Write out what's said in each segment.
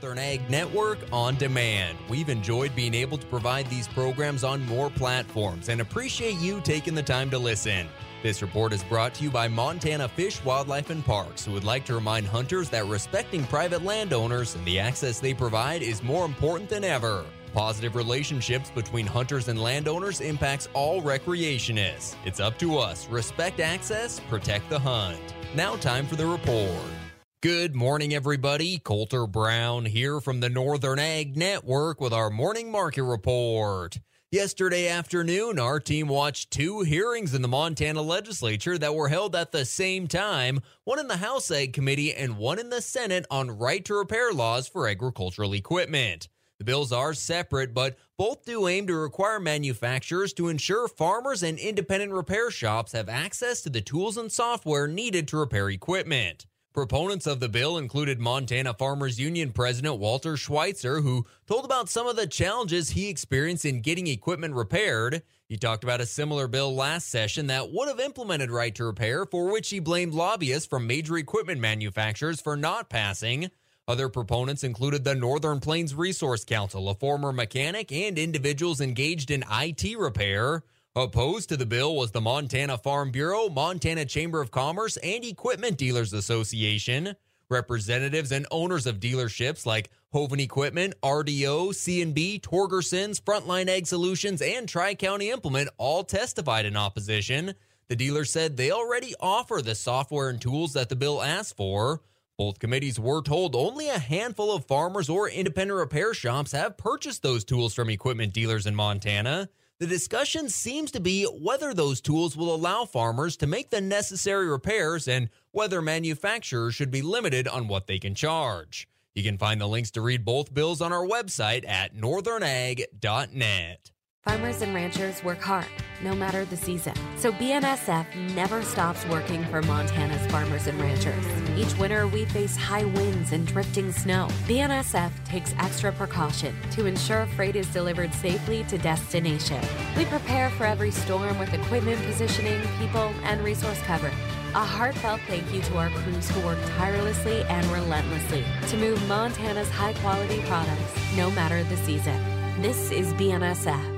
Northern Ag Network on demand. We've enjoyed being able to provide these programs on more platforms and appreciate you taking the time to listen. This report is brought to you by Montana Fish, Wildlife, and Parks, who would like to remind hunters that respecting private landowners and the access they provide is more important than ever. Positive relationships between hunters and landowners impacts all recreationists. It's up to us. Respect access, protect the hunt. Now, time for the report. Good morning, everybody. Colter Brown here from the Northern Ag Network with our morning market report. Yesterday afternoon, our team watched two hearings in the Montana legislature that were held at the same time one in the House Ag Committee and one in the Senate on right to repair laws for agricultural equipment. The bills are separate, but both do aim to require manufacturers to ensure farmers and independent repair shops have access to the tools and software needed to repair equipment. Proponents of the bill included Montana Farmers Union President Walter Schweitzer, who told about some of the challenges he experienced in getting equipment repaired. He talked about a similar bill last session that would have implemented right to repair, for which he blamed lobbyists from major equipment manufacturers for not passing. Other proponents included the Northern Plains Resource Council, a former mechanic, and individuals engaged in IT repair. Opposed to the bill was the Montana Farm Bureau, Montana Chamber of Commerce, and Equipment Dealers Association. Representatives and owners of dealerships like Hoven Equipment, RDO, C&B, Torgerson's, Frontline Ag Solutions, and Tri-County Implement all testified in opposition. The dealer said they already offer the software and tools that the bill asks for. Both committees were told only a handful of farmers or independent repair shops have purchased those tools from equipment dealers in Montana. The discussion seems to be whether those tools will allow farmers to make the necessary repairs and whether manufacturers should be limited on what they can charge. You can find the links to read both bills on our website at northernag.net. Farmers and ranchers work hard, no matter the season. So BNSF never stops working for Montana's farmers and ranchers. Each winter, we face high winds and drifting snow. BNSF takes extra precaution to ensure freight is delivered safely to destination. We prepare for every storm with equipment positioning, people, and resource coverage. A heartfelt thank you to our crews who work tirelessly and relentlessly to move Montana's high quality products, no matter the season. This is BNSF.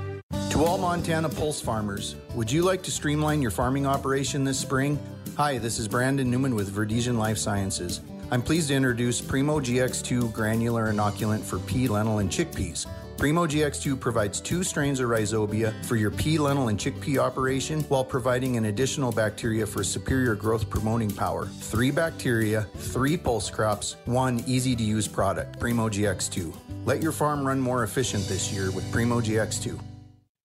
To all Montana Pulse farmers, would you like to streamline your farming operation this spring? Hi, this is Brandon Newman with Verdesian Life Sciences. I'm pleased to introduce Primo GX2 granular inoculant for pea, lentil, and chickpeas. Primo GX2 provides two strains of rhizobia for your pea, lentil, and chickpea operation while providing an additional bacteria for superior growth promoting power. Three bacteria, three pulse crops, one easy to use product, Primo GX2. Let your farm run more efficient this year with Primo GX2.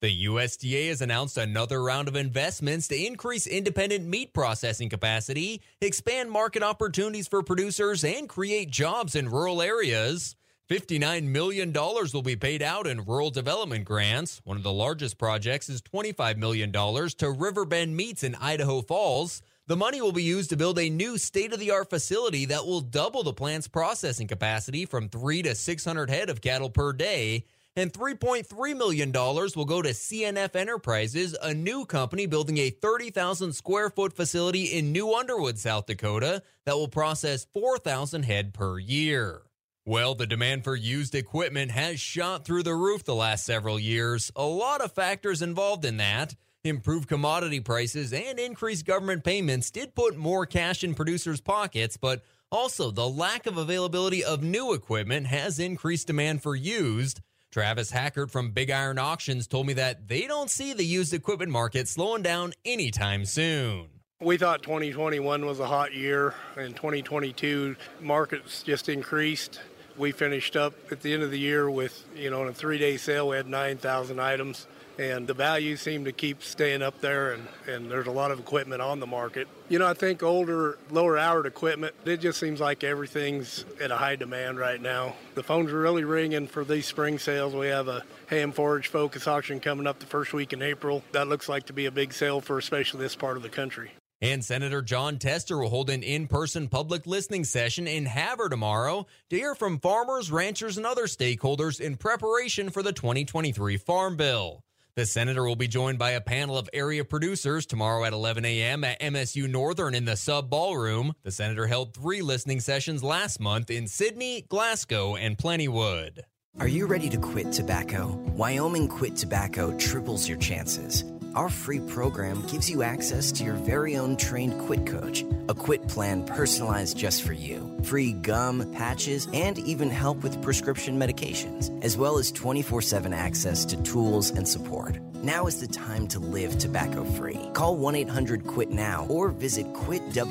The USDA has announced another round of investments to increase independent meat processing capacity, expand market opportunities for producers, and create jobs in rural areas. $59 million will be paid out in rural development grants. One of the largest projects is $25 million to Riverbend Meats in Idaho Falls. The money will be used to build a new state of the art facility that will double the plant's processing capacity from 3 to 600 head of cattle per day and $3.3 million will go to CNF Enterprises, a new company building a 30,000 square foot facility in New Underwood, South Dakota, that will process 4,000 head per year. Well, the demand for used equipment has shot through the roof the last several years. A lot of factors involved in that. Improved commodity prices and increased government payments did put more cash in producers' pockets, but also the lack of availability of new equipment has increased demand for used. Travis Hackard from Big Iron Auctions told me that they don't see the used equipment market slowing down anytime soon. We thought 2021 was a hot year, and 2022 markets just increased. We finished up at the end of the year with, you know, in a three-day sale, we had 9,000 items and the values seem to keep staying up there and, and there's a lot of equipment on the market. You know, I think older, lower hour equipment, it just seems like everything's at a high demand right now. The phones are really ringing for these spring sales. We have a ham forage focus auction coming up the first week in April. That looks like to be a big sale for especially this part of the country. And Senator Jon Tester will hold an in person public listening session in Havre tomorrow to hear from farmers, ranchers, and other stakeholders in preparation for the 2023 Farm Bill. The senator will be joined by a panel of area producers tomorrow at 11 a.m. at MSU Northern in the sub ballroom. The senator held three listening sessions last month in Sidney, Glasgow, and Plentywood. Are you ready to quit tobacco? Wyoming Quit Tobacco triples your chances. Our free program gives you access to your very own trained quit coach, a quit plan personalized just for you, free gum, patches, and even help with prescription medications, as well as 24 7 access to tools and support. Now is the time to live tobacco free. Call 1 800 QUIT NOW or visit quitwyo.org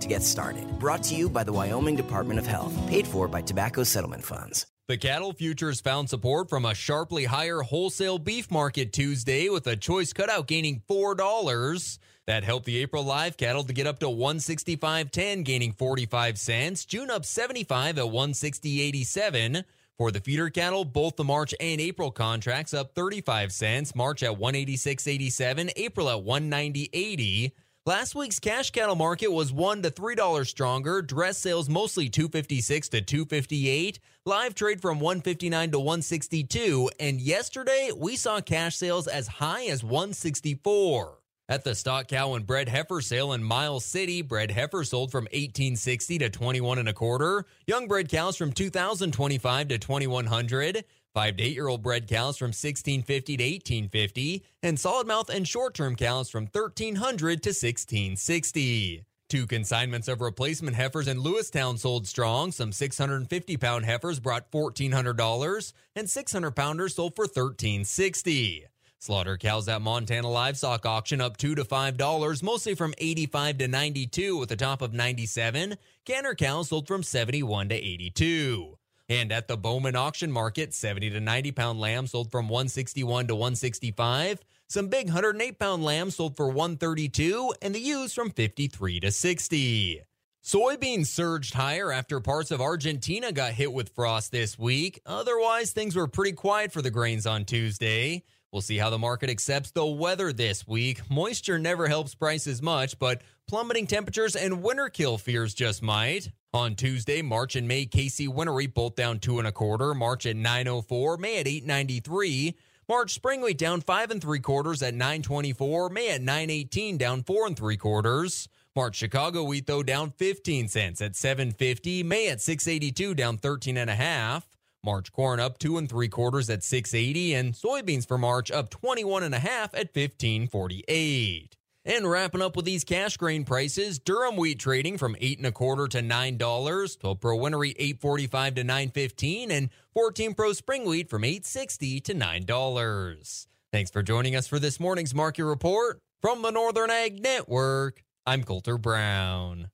to get started. Brought to you by the Wyoming Department of Health, paid for by Tobacco Settlement Funds. The cattle futures found support from a sharply higher wholesale beef market Tuesday with a choice cutout gaining $4. That helped the April live cattle to get up to 165.10 gaining 45 cents. June up 75 at 160.87. For the feeder cattle, both the March and April contracts up 35 cents. March at 186.87, April at 190.80. Last week's cash cattle market was one to three dollars stronger. Dress sales mostly two fifty six to two fifty eight. Live trade from one fifty nine to one sixty two. And yesterday we saw cash sales as high as one sixty four. At the stock cow and bred heifer sale in Miles City, bred heifer sold from 1860 to 21 and a quarter. Young bred cows from 2025 to 2100. Five to eight year old bred cows from 1650 to 1850, and solid mouth and short term cows from 1300 to 1660. Two consignments of replacement heifers in Lewistown sold strong. Some 650 pound heifers brought $1,400, and 600 pounders sold for 1,360. Slaughter cows at Montana Livestock Auction up two to five dollars, mostly from 85 to 92, with a top of 97. Canner cows sold from 71 to 82. And at the Bowman auction market, 70 to 90 pound lambs sold from 161 to 165. Some big 108 pound lambs sold for 132, and the ewes from 53 to 60. Soybeans surged higher after parts of Argentina got hit with frost this week. Otherwise, things were pretty quiet for the grains on Tuesday. We'll see how the market accepts the weather this week. Moisture never helps prices much, but plummeting temperatures and winter kill fears just might. On Tuesday, March and May KC winter wheat both down two and a quarter. March at 904, May at 893. March spring wheat down five and three quarters at 924. May at 918 down four and three quarters. March Chicago wheat though down 15 cents at 750. May at 682 down 13 and a half. March corn up two and three quarters at 680 and soybeans for March up 21 and a half at 1548. And wrapping up with these cash grain prices, Durum wheat trading from eight and a quarter to nine dollars, 12 Pro forty five to nine fifteen, and 14 Pro spring wheat from eight sixty to nine dollars. Thanks for joining us for this morning's market report from the Northern Ag Network. I'm Colter Brown.